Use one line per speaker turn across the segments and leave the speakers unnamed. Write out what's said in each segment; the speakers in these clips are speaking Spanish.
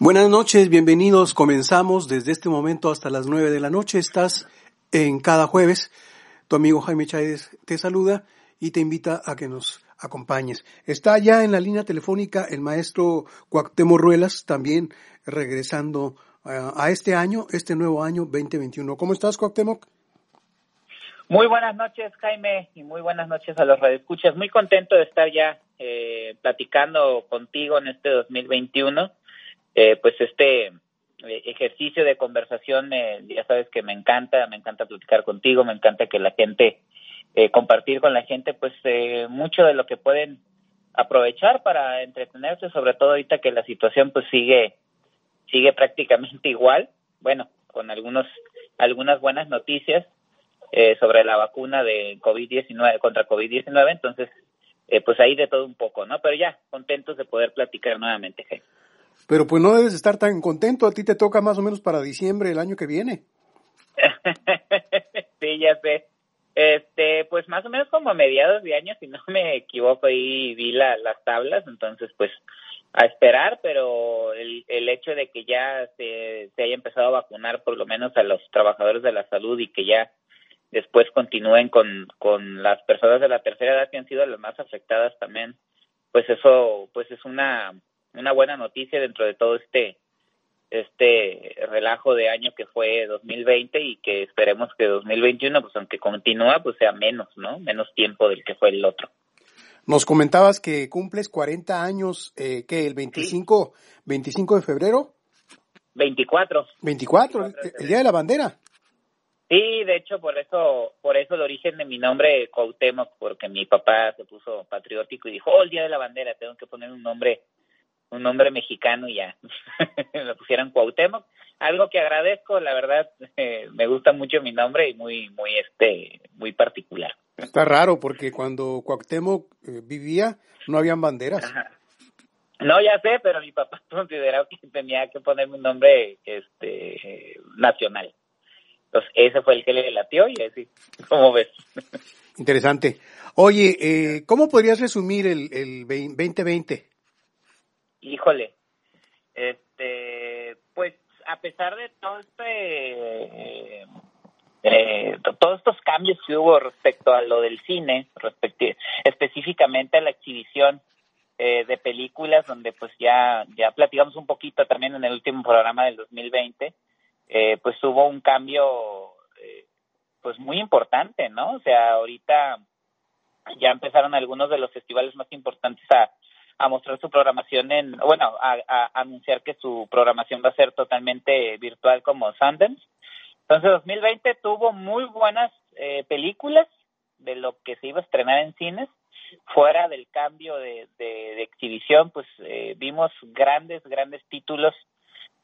Buenas noches, bienvenidos. Comenzamos desde este momento hasta las nueve de la noche. Estás en cada jueves. Tu amigo Jaime Chávez te saluda y te invita a que nos acompañes. Está ya en la línea telefónica el maestro Cuauhtémoc Ruelas, también regresando a este año, este nuevo año 2021. ¿Cómo estás, Cuauhtémoc?
Muy buenas noches, Jaime, y muy buenas noches a los radioescuchas. Muy contento de estar ya eh, platicando contigo en este 2021 eh, pues este eh, ejercicio de conversación, ya sabes que me encanta, me encanta platicar contigo, me encanta que la gente, eh, compartir con la gente, pues eh, mucho de lo que pueden aprovechar para entretenerse, sobre todo ahorita que la situación pues sigue, sigue prácticamente igual, bueno, con algunos, algunas buenas noticias eh, sobre la vacuna de COVID-19, contra COVID-19, entonces, eh, pues ahí de todo un poco, ¿no? Pero ya, contentos de poder platicar nuevamente, Jaime.
Pero pues no debes estar tan contento, a ti te toca más o menos para diciembre el año que viene.
sí, ya sé. Este, pues más o menos como a mediados de año, si no me equivoco, ahí vi la, las tablas, entonces pues a esperar, pero el, el hecho de que ya se, se haya empezado a vacunar por lo menos a los trabajadores de la salud y que ya después continúen con, con las personas de la tercera edad que han sido las más afectadas también, pues eso pues es una una buena noticia dentro de todo este este relajo de año que fue 2020 y que esperemos que 2021, pues aunque continúa, pues sea menos, ¿no? Menos tiempo del que fue el otro.
Nos comentabas que cumples 40 años, eh, ¿qué? ¿El 25, sí. 25 de febrero?
24.
24, 24 el, el Día de la Bandera.
Sí, de hecho, por eso, por eso el origen de mi nombre Cuauhtémoc, porque mi papá se puso patriótico y dijo, oh, el Día de la Bandera, tengo que poner un nombre un nombre mexicano y ya. Me pusieron Cuauhtémoc. Algo que agradezco la verdad eh, me gusta mucho mi nombre y muy muy este muy particular.
Está raro porque cuando Cuauhtémoc eh, vivía no habían banderas.
Ajá. no ya sé pero mi papá consideró que tenía que ponerme un nombre este nacional. Entonces ese fue el que le latió y así como ves.
Interesante. Oye eh, cómo podrías resumir el el 2020
híjole, este, pues a pesar de todo este, eh, eh, todos estos cambios que hubo respecto a lo del cine, respecto, específicamente a la exhibición eh, de películas, donde pues ya, ya platicamos un poquito también en el último programa del 2020, eh, pues hubo un cambio pues muy importante, ¿no? O sea, ahorita ya empezaron algunos de los festivales más importantes a, a mostrar su programación en, bueno, a, a, anunciar que su programación va a ser totalmente virtual como Sundance. Entonces 2020 tuvo muy buenas eh, películas de lo que se iba a estrenar en cines. Fuera del cambio de, de, exhibición, pues eh, vimos grandes, grandes títulos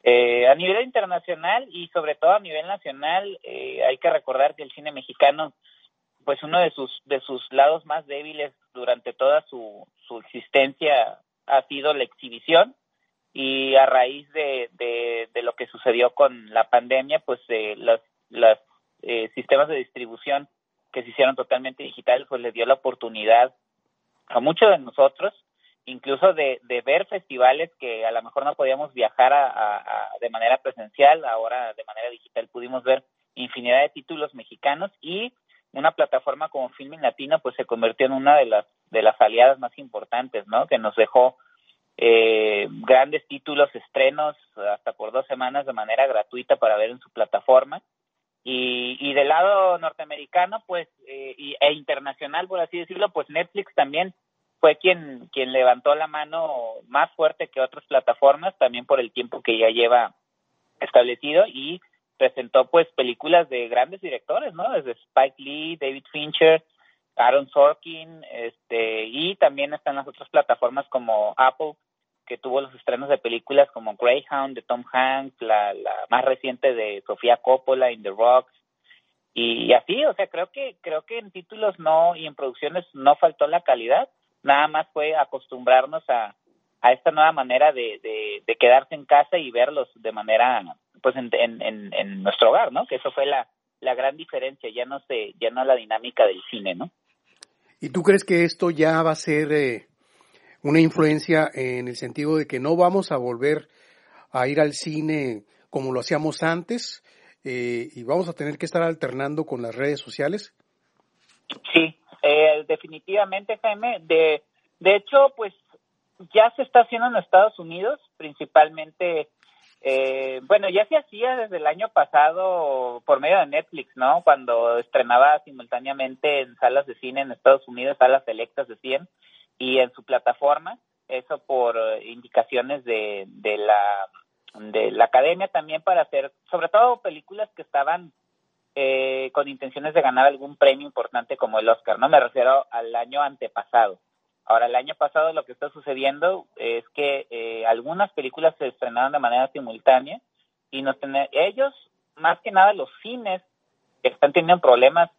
eh, a nivel internacional y sobre todo a nivel nacional. Eh, hay que recordar que el cine mexicano pues uno de sus de sus lados más débiles durante toda su, su existencia ha sido la exhibición y a raíz de, de, lo que sucedió con la pandemia pues eh, los, los eh, sistemas de distribución que se hicieron totalmente digitales pues le dio la oportunidad a muchos de nosotros incluso de, de ver festivales que a lo mejor no podíamos viajar a de manera presencial ahora de manera digital pudimos ver infinidad de títulos mexicanos y una plataforma como Filming Latino pues se convirtió en una de las de las aliadas más importantes, ¿no? Que nos dejó eh, grandes títulos, estrenos hasta por dos semanas de manera gratuita para ver en su plataforma. Y, y del lado norteamericano, pues, eh, y, e internacional, por así decirlo, pues Netflix también fue quien, quien levantó la mano más fuerte que otras plataformas, también por el tiempo que ya lleva establecido y presentó pues películas de grandes directores, ¿no? Desde Spike Lee, David Fincher, Aaron Sorkin, este, y también están las otras plataformas como Apple, que tuvo los estrenos de películas como Greyhound de Tom Hanks, la, la más reciente de Sofía Coppola, In the Rocks, y así, o sea, creo que creo que en títulos no y en producciones no faltó la calidad, nada más fue acostumbrarnos a, a esta nueva manera de, de, de quedarse en casa y verlos de manera pues en, en, en, nuestro hogar, ¿no? Que eso fue la, la gran diferencia, ya no sé, ya no la dinámica del cine, ¿no?
¿Y tú crees que esto ya va a ser eh, una influencia en el sentido de que no vamos a volver a ir al cine como lo hacíamos antes eh, y vamos a tener que estar alternando con las redes sociales.
Sí, eh, definitivamente, Jaime. De, de hecho, pues ya se está haciendo en Estados Unidos, principalmente, eh, bueno, ya se hacía desde el año pasado por medio de Netflix, ¿no? Cuando estrenaba simultáneamente en salas de cine en Estados Unidos, salas selectas de 100, y en su plataforma, eso por indicaciones de, de la de la academia también para hacer, sobre todo películas que estaban eh, con intenciones de ganar algún premio importante como el Oscar, ¿no? Me refiero al año antepasado. Ahora, el año pasado lo que está sucediendo es que eh, algunas películas se estrenaron de manera simultánea y no tener, ellos, más que nada los cines, que están teniendo problemas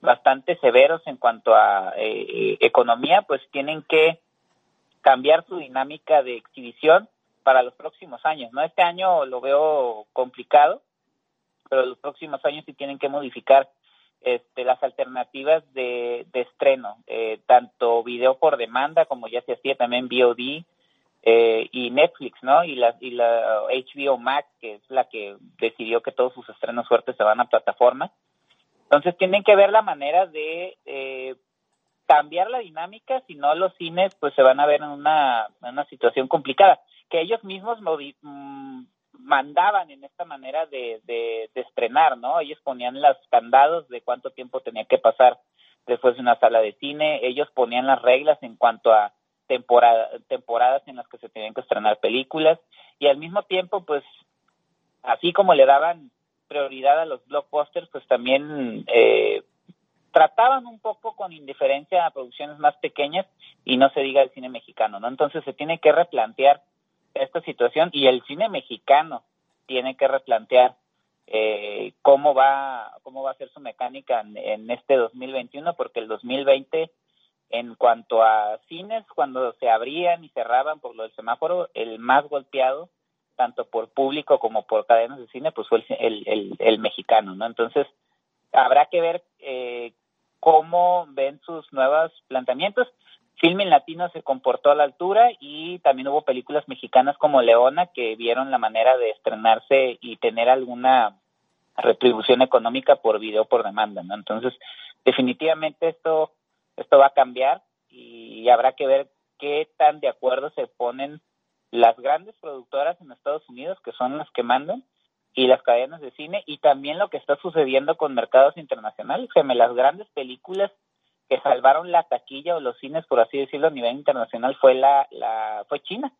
bastante severos en cuanto a eh, economía, pues tienen que cambiar su dinámica de exhibición para los próximos años, ¿no? Este año lo veo complicado, pero los próximos años sí tienen que modificar este, las alternativas de, estreno, eh, tanto video por demanda como ya se hacía también VOD eh, y Netflix, ¿no? Y la, y la HBO Max, que es la que decidió que todos sus estrenos fuertes se van a plataforma. Entonces tienen que ver la manera de eh, cambiar la dinámica, si no los cines pues se van a ver en una, una situación complicada que ellos mismos mm, mandaban en esta manera de, de, estrenar, ¿no? Ellos ponían los candados de cuánto tiempo tenía que pasar después de una sala de cine, ellos ponían las reglas en cuanto a temporada, temporadas en las que se tenían que estrenar películas y al mismo tiempo, pues, así como le daban prioridad a los blockbusters, pues también eh, trataban un poco con indiferencia a producciones más pequeñas y no se diga el cine mexicano, ¿no? Entonces se tiene que replantear esta situación y el cine mexicano tiene que replantear eh, cómo va cómo va a ser su mecánica en, este 2021 porque el 2020 en cuanto a cines cuando se abrían y cerraban por lo del semáforo el más golpeado tanto por público como por cadenas de cine pues fue el, el, el, mexicano no entonces habrá que ver eh, cómo ven sus nuevos planteamientos Filmin Latino se comportó a la altura y también hubo películas mexicanas como Leona que vieron la manera de estrenarse y tener alguna retribución económica por video por demanda, ¿no? Entonces, definitivamente esto esto va a cambiar y habrá que ver qué tan de acuerdo se ponen las grandes productoras en Estados Unidos, que son las que mandan, y las cadenas de cine, y también lo que está sucediendo con mercados internacionales, que las grandes películas que salvaron la taquilla o los cines, por así decirlo, a nivel internacional fue la, la fue China.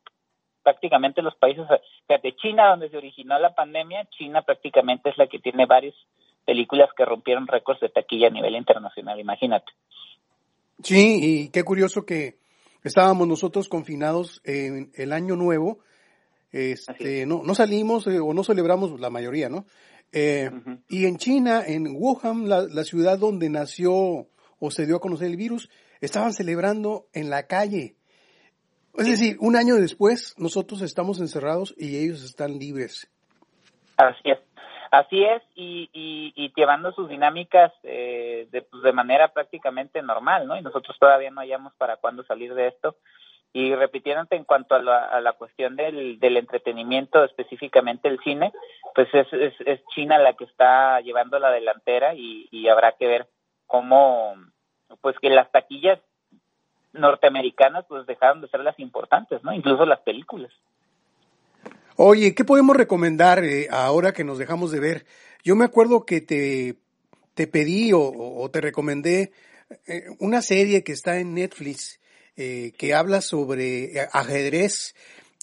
Prácticamente los países, fíjate, China, donde se originó la pandemia, China prácticamente es la que tiene varias películas que rompieron récords de taquilla a nivel internacional, imagínate.
Sí, y qué curioso que estábamos nosotros confinados en el año nuevo, este, no, no salimos eh, o no celebramos la mayoría, ¿no? Eh, y en China, en Wuhan, la, la ciudad donde nació o se dio a conocer el virus, estaban celebrando en la calle. Es decir, un año después nosotros estamos encerrados y ellos están libres.
Así es. Así es, y, y, llevando sus dinámicas eh, de, pues, de manera prácticamente normal, ¿no? Y nosotros todavía no hayamos para cuándo salir de esto. Y repitiéndote en cuanto a la, a la cuestión del, del entretenimiento, específicamente el cine, pues es, es, es China la que está llevando la delantera y, y habrá que ver cómo pues que las taquillas norteamericanas pues dejaron de ser las importantes, ¿no? Incluso las películas.
Oye, ¿qué podemos recomendar eh, ahora que nos dejamos de ver? Yo me acuerdo que te, te pedí o, te recomendé eh, una serie que está en Netflix eh, que habla sobre ajedrez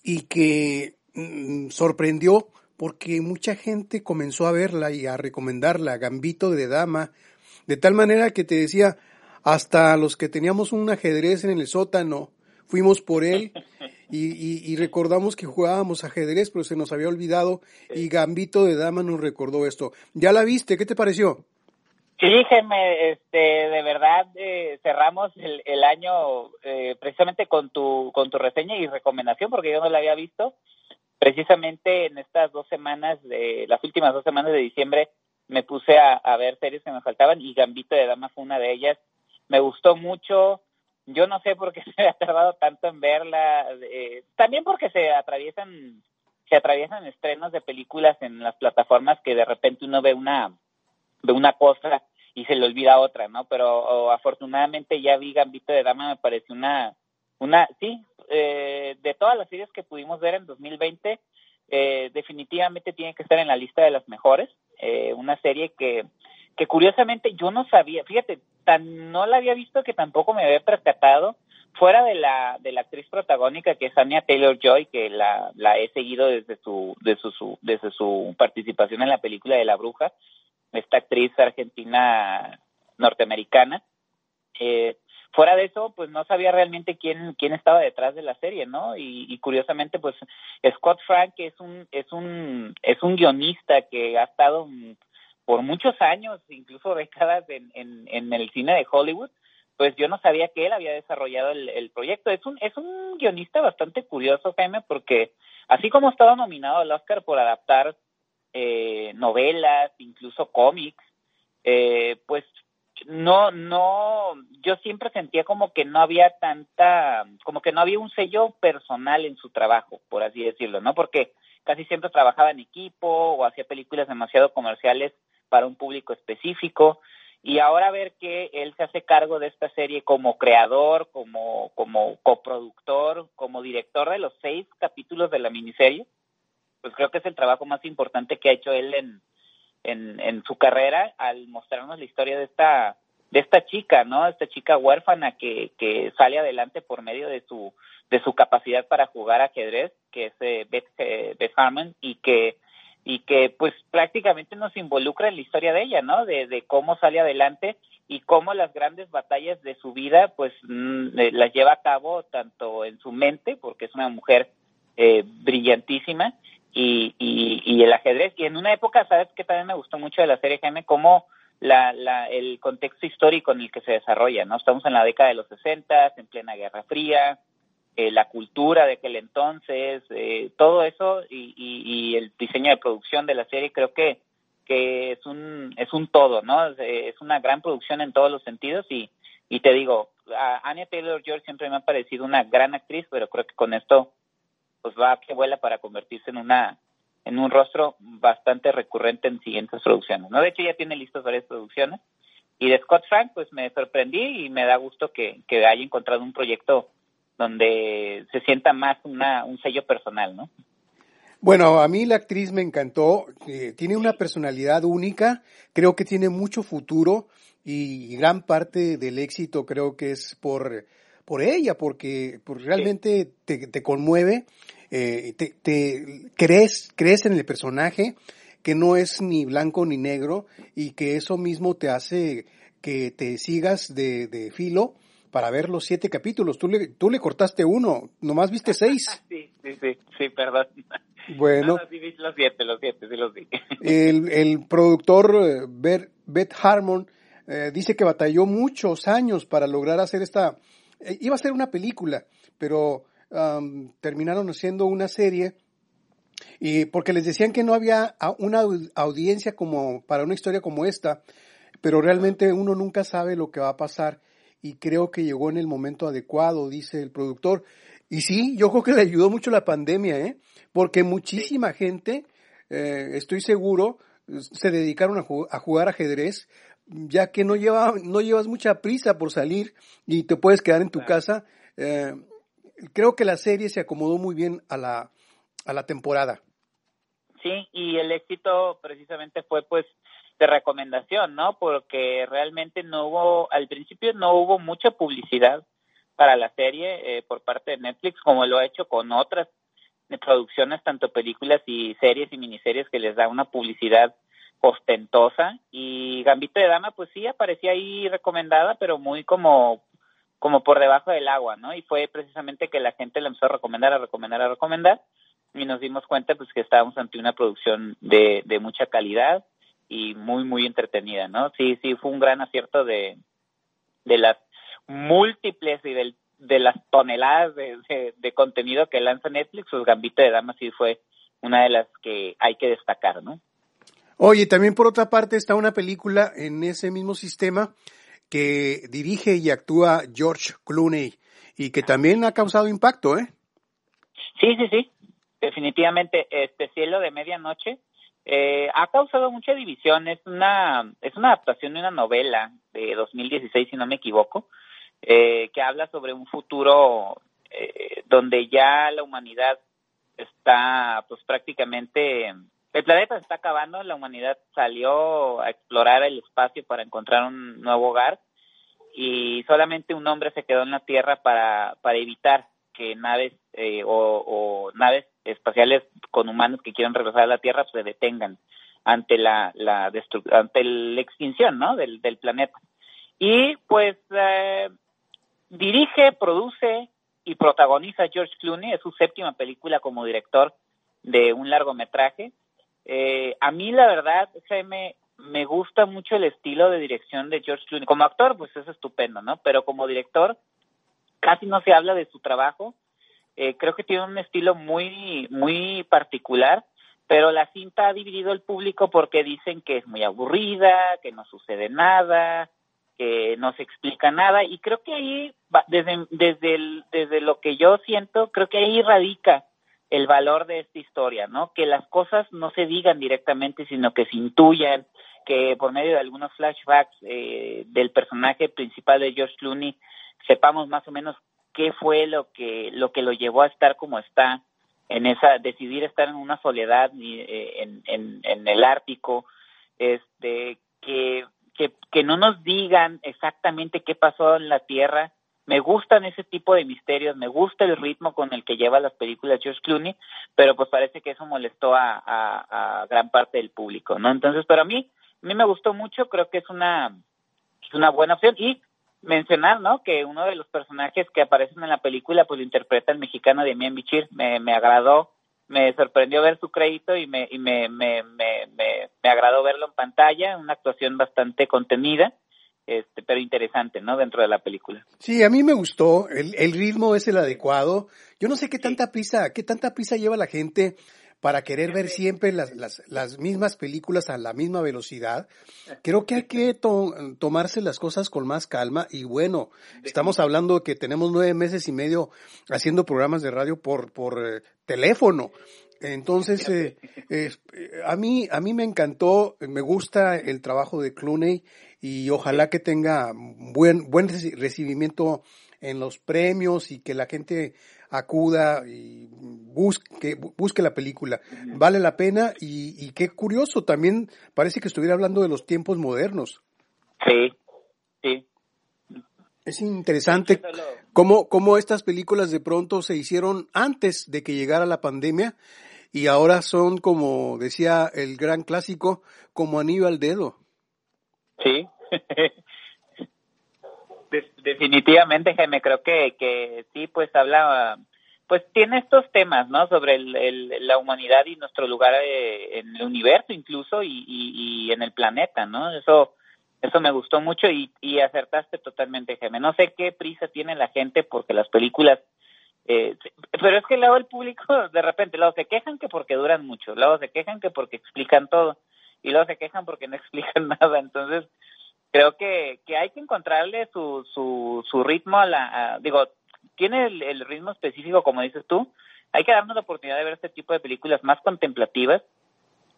y que mm, sorprendió porque mucha gente comenzó a verla y a recomendarla, Gambito de Dama, de tal manera que te decía, hasta los que teníamos un ajedrez en el sótano, fuimos por él y, recordamos que jugábamos ajedrez, pero se nos había olvidado y Gambito de Dama nos recordó esto. ¿Ya la viste? ¿Qué te pareció?
Sí, Geme, este, de verdad eh, cerramos el, año eh, precisamente con tu, con tu reseña y recomendación, porque yo no la había visto. Precisamente en estas dos semanas, de las últimas dos semanas de diciembre, me puse a, ver series que me faltaban y Gambito de Dama fue una de ellas. Me gustó mucho. Yo no sé por qué se ha tardado tanto en verla. Eh, también porque se atraviesan se atraviesan estrenos de películas en las plataformas que de repente uno ve una ve una cosa y se le olvida otra, ¿no? Pero afortunadamente ya vi Gambito de Dama, me pareció una, una, sí, eh, de todas las series que pudimos ver en 2020, eh, definitivamente tiene que estar en la lista de las mejores. Eh, una serie que, que curiosamente yo no sabía, fíjate, tan no la había visto que tampoco me había percatado, fuera de la, de la actriz protagónica que es Anya Taylor Joy, que la, la he seguido desde su, su, desde su participación en la película de La Bruja, esta actriz argentina norteamericana. Eh, fuera de eso, pues no sabía realmente quién quién estaba detrás de la serie, ¿no? Y, curiosamente, pues Scott Frank es un es un es un guionista que ha estado por muchos años, incluso décadas en, en, el cine de Hollywood. Pues yo no sabía que él había desarrollado el, el proyecto. Es un es un guionista bastante curioso, Jaime, porque así como estaba nominado al Oscar por adaptar eh, novelas, incluso cómics, eh, pues no, no, yo siempre sentía como que no había tanta, como que no había un sello personal en su trabajo, por así decirlo, ¿no? Porque casi siempre trabajaba en equipo o hacía películas demasiado comerciales para un público específico y ahora ver que él se hace cargo de esta serie como creador, como, como coproductor, como director de los seis capítulos de la miniserie, pues creo que es el trabajo más importante que ha hecho él en, en, en su carrera al mostrarnos la historia de esta de esta chica, ¿no? Esta chica huérfana que, que sale adelante por medio de su de su capacidad para jugar ajedrez, que es eh, Beth, eh, Beth Harmon y que y que pues prácticamente nos involucra en la historia de ella, ¿no? De, cómo sale adelante y cómo las grandes batallas de su vida pues mm, eh, las lleva a cabo tanto en su mente, porque es una mujer eh, brillantísima, y, y, y el ajedrez. Y en una época, ¿sabes que También me gustó mucho de la serie Jaime, como la, la, el contexto histórico en el que se desarrolla, ¿no? Estamos en la década de los 60, en plena Guerra Fría, eh, la cultura de aquel entonces, eh, todo eso y, y, y, el diseño de producción de la serie creo que, que es un es un todo, ¿no? Es, una gran producción en todos los sentidos y, y te digo, a Anya Taylor-Joy siempre me ha parecido una gran actriz, pero creo que con esto pues va que vuela para convertirse en una en un rostro bastante recurrente en siguientes producciones. ¿no? De hecho, ya tiene listas varias producciones. Y de Scott Frank, pues me sorprendí y me da gusto que, que haya encontrado un proyecto donde se sienta más una, un sello personal, ¿no?
Bueno, a mí la actriz me encantó, eh, tiene una personalidad única, creo que tiene mucho futuro y gran parte del éxito creo que es por por ella, porque, realmente te, te, conmueve, eh, te, te, crees, crees en el personaje, que no es ni blanco ni negro, y que eso mismo te hace que te sigas de, de filo para ver los siete capítulos. Tú le, tú le cortaste uno, nomás viste seis.
Sí, sí, sí, sí, perdón.
Bueno.
sí, los siete, los siete, sí los vi.
El, el productor eh, Beth Harmon eh, dice que batalló muchos años para lograr hacer esta, iba a ser una película, pero terminaron haciendo una serie y porque les decían que no había una audiencia como para una historia como esta, pero realmente uno nunca sabe lo que va a pasar y creo que llegó en el momento adecuado, dice el productor. Y sí, yo creo que le ayudó mucho la pandemia, ¿eh? Porque muchísima gente, eh, estoy seguro, se dedicaron a, a, jugar ajedrez ya que no, lleva, no llevas mucha prisa por salir y te puedes quedar en tu casa. Eh, creo que la serie se acomodó muy bien a la, a la temporada.
Sí, y el éxito precisamente fue pues de recomendación, ¿no? Porque realmente no hubo, al principio no hubo mucha publicidad para la serie eh, por parte de Netflix, como lo ha hecho con otras producciones, tanto películas y series y miniseries que les da una publicidad ostentosa y Gambito de Dama pues sí aparecía ahí recomendada pero muy como como por debajo del agua, ¿no? Y fue precisamente que la gente la empezó a recomendar, a recomendar, a recomendar y nos dimos cuenta pues que estábamos ante una producción de, de mucha calidad y muy muy entretenida, ¿no? Sí, sí fue un gran acierto de de las múltiples y del, de las toneladas de, contenido que lanza Netflix, pues Gambito de Dama sí fue una de las que hay que destacar, ¿no?
Oye, también por otra parte está una película en ese mismo sistema que dirige y actúa George Clooney y que también ha causado impacto, ¿eh?
Sí, sí, sí. definitivamente, este Cielo de Medianoche eh, ha causado mucha división. Es una, es una adaptación de una novela de 2016, si no me equivoco, eh, que habla sobre un futuro eh, donde ya la humanidad está, pues prácticamente, el planeta se está acabando, la humanidad salió a explorar el espacio para encontrar un nuevo hogar y solamente un hombre se quedó en la Tierra para, para evitar que naves eh, o, naves espaciales con humanos que quieran regresar a la Tierra se detengan ante la, la ante la extinción ¿no? del, del planeta. Y pues eh, dirige, produce y protagoniza George Clooney, es su séptima película como director de un largometraje. Eh, a mí la verdad, me gusta mucho el estilo de dirección de George Clooney. Como actor, pues es estupendo, ¿no? Pero como director, casi no se habla de su trabajo. Eh, creo que tiene un estilo muy, muy particular, pero la cinta ha dividido el público porque dicen que es muy aburrida, que no sucede nada, que no se explica nada, y creo que ahí, desde, desde, el, desde lo que yo siento, creo que ahí radica el valor de esta historia, ¿no? Que las cosas no se digan directamente, sino que se intuyan, que por medio de algunos flashbacks eh, del personaje principal de George Clooney sepamos más o menos qué fue lo que lo que lo llevó a estar como está en esa decidir estar en una soledad eh, en, en, en el Ártico este que, que que no nos digan exactamente qué pasó en la Tierra me gustan ese tipo de misterios, me gusta el ritmo con el que lleva las películas George Clooney, pero pues parece que eso molestó a, a, gran parte del público, ¿no? Entonces, pero a mí, a mí me gustó mucho, creo que es una, es una buena opción y mencionar, ¿no? Que uno de los personajes que aparecen en la película, pues lo interpreta el mexicano Demian Bichir, me, me agradó, me sorprendió ver su crédito y me, y me, me, me, me, me agradó verlo en pantalla, una actuación bastante contenida, este, pero interesante, ¿no? Dentro de la película.
Sí, a mí me gustó, el, el ritmo es el adecuado, yo no sé qué tanta prisa, qué tanta prisa lleva la gente para querer ver siempre las, las, las, mismas películas a la misma velocidad. Creo que hay que to tomarse las cosas con más calma y bueno, estamos hablando de que tenemos nueve meses y medio haciendo programas de radio por, por eh, teléfono. Entonces, eh, eh, a mí, a mí me encantó, me gusta el trabajo de Clooney y ojalá que tenga buen, buen recibimiento en los premios y que la gente acuda y busque, busque la película. Vale la pena y, y qué curioso, también parece que estuviera hablando de los tiempos modernos.
Sí, sí.
Es interesante cómo, cómo estas películas de pronto se hicieron antes de que llegara la pandemia y ahora son, como decía el gran clásico, como anillo al dedo.
Sí, definitivamente, Jaime, creo que, que sí, pues habla, pues tiene estos temas, ¿no? Sobre el, la humanidad y nuestro lugar eh, en el universo incluso y, y, en el planeta, ¿no? Eso eso me gustó mucho y, y acertaste totalmente, Jaime. No sé qué prisa tiene la gente porque las películas eh, pero es que luego el público de repente luego se quejan que porque duran mucho, luego se quejan que porque explican todo y luego se quejan porque no explican nada. Entonces, creo que, que hay que encontrarle su, su, su ritmo a la, digo, tiene el, ritmo específico, como dices tú, hay que darnos la oportunidad de ver este tipo de películas más contemplativas.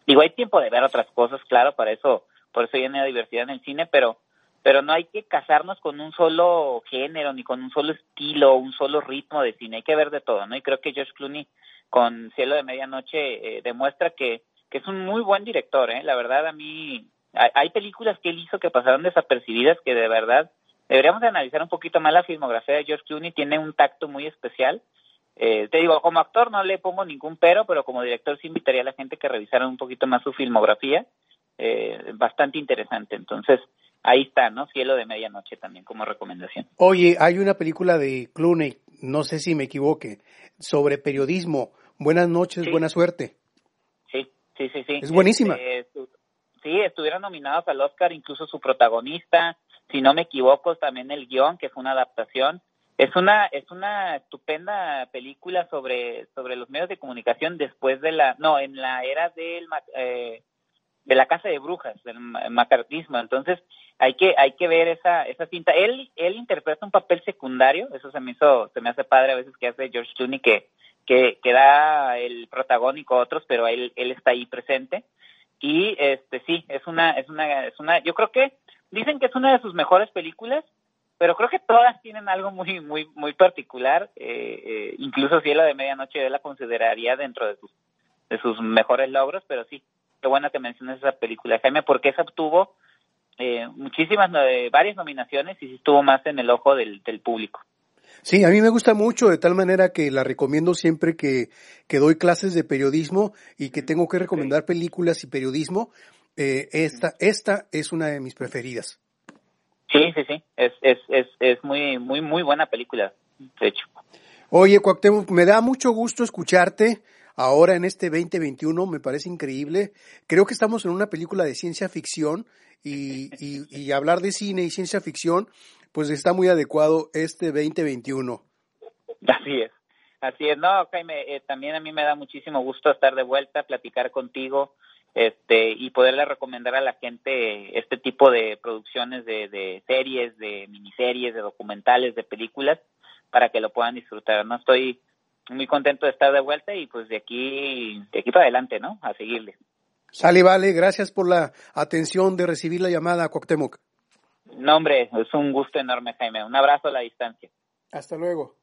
Digo, hay tiempo de ver otras cosas, claro, para eso, por eso viene la diversidad en el cine, pero, pero no hay que casarnos con un solo género, ni con un solo estilo, un solo ritmo de cine, hay que ver de todo, ¿no? Y creo que George Clooney con Cielo de Medianoche eh, demuestra que, que es un muy buen director, ¿eh? La verdad, a mí hay películas que él hizo que pasaron desapercibidas que de verdad deberíamos de analizar un poquito más la filmografía de George Clooney, tiene un tacto muy especial. Eh, te digo, como actor no le pongo ningún pero, pero como director sí invitaría a la gente que revisara un poquito más su filmografía, eh, bastante interesante. Entonces, ahí está, ¿no? Cielo de Medianoche también como recomendación.
Oye, hay una película de Clooney, no sé si me equivoque, sobre periodismo. Buenas noches,
Sí.
buena suerte.
Sí, sí, sí, sí.
Es buenísima.
Este, sí, estuvieron nominados al Oscar, incluso su protagonista, si no me equivoco, también el guion, que fue una adaptación. Es una es una estupenda película sobre sobre los medios de comunicación después de la no en la era del eh, de la casa de brujas del ma- macartismo entonces hay que hay que ver esa esa cinta él él interpreta un papel secundario eso se me hizo se me hace padre a veces que hace George Clooney que que, que da el protagónico a otros, pero él, él está ahí presente. Y este sí, es una, es una, es una, yo creo que dicen que es una de sus mejores películas, pero creo que todas tienen algo muy, muy, muy particular. Eh, eh, incluso Cielo de Medianoche yo la consideraría dentro de sus, de sus mejores logros, pero sí, qué bueno que menciones esa película, Jaime, porque esa obtuvo eh, muchísimas, varias nominaciones y estuvo más en el ojo del, del público.
Sí, a mí me gusta mucho, de tal manera que la recomiendo siempre que, que doy clases de periodismo y que tengo que recomendar películas y periodismo. Eh, esta, esta es una de mis preferidas.
Sí, sí, sí, es, es, es, es muy, muy, muy buena película, de hecho.
Oye, Cuauhtémoc, me da mucho gusto escucharte ahora en este 2021, me parece increíble. Creo que estamos en una película de ciencia ficción y, y, hablar de cine y ciencia ficción, pues está muy adecuado este 2021.
Así es, así es. No, Jaime, eh, también a mí me da muchísimo gusto estar de vuelta, platicar contigo este y poderle recomendar a la gente este tipo de producciones de, de series, de miniseries, de documentales, de películas, para que lo puedan disfrutar. No estoy muy contento de estar de vuelta y pues de aquí, de aquí para adelante, ¿no? A seguirle.
Sale, vale, gracias por la atención de recibir la llamada, Cuauhtémoc.
No, hombre, es un gusto enorme, Jaime. Un abrazo a la distancia.
Hasta luego.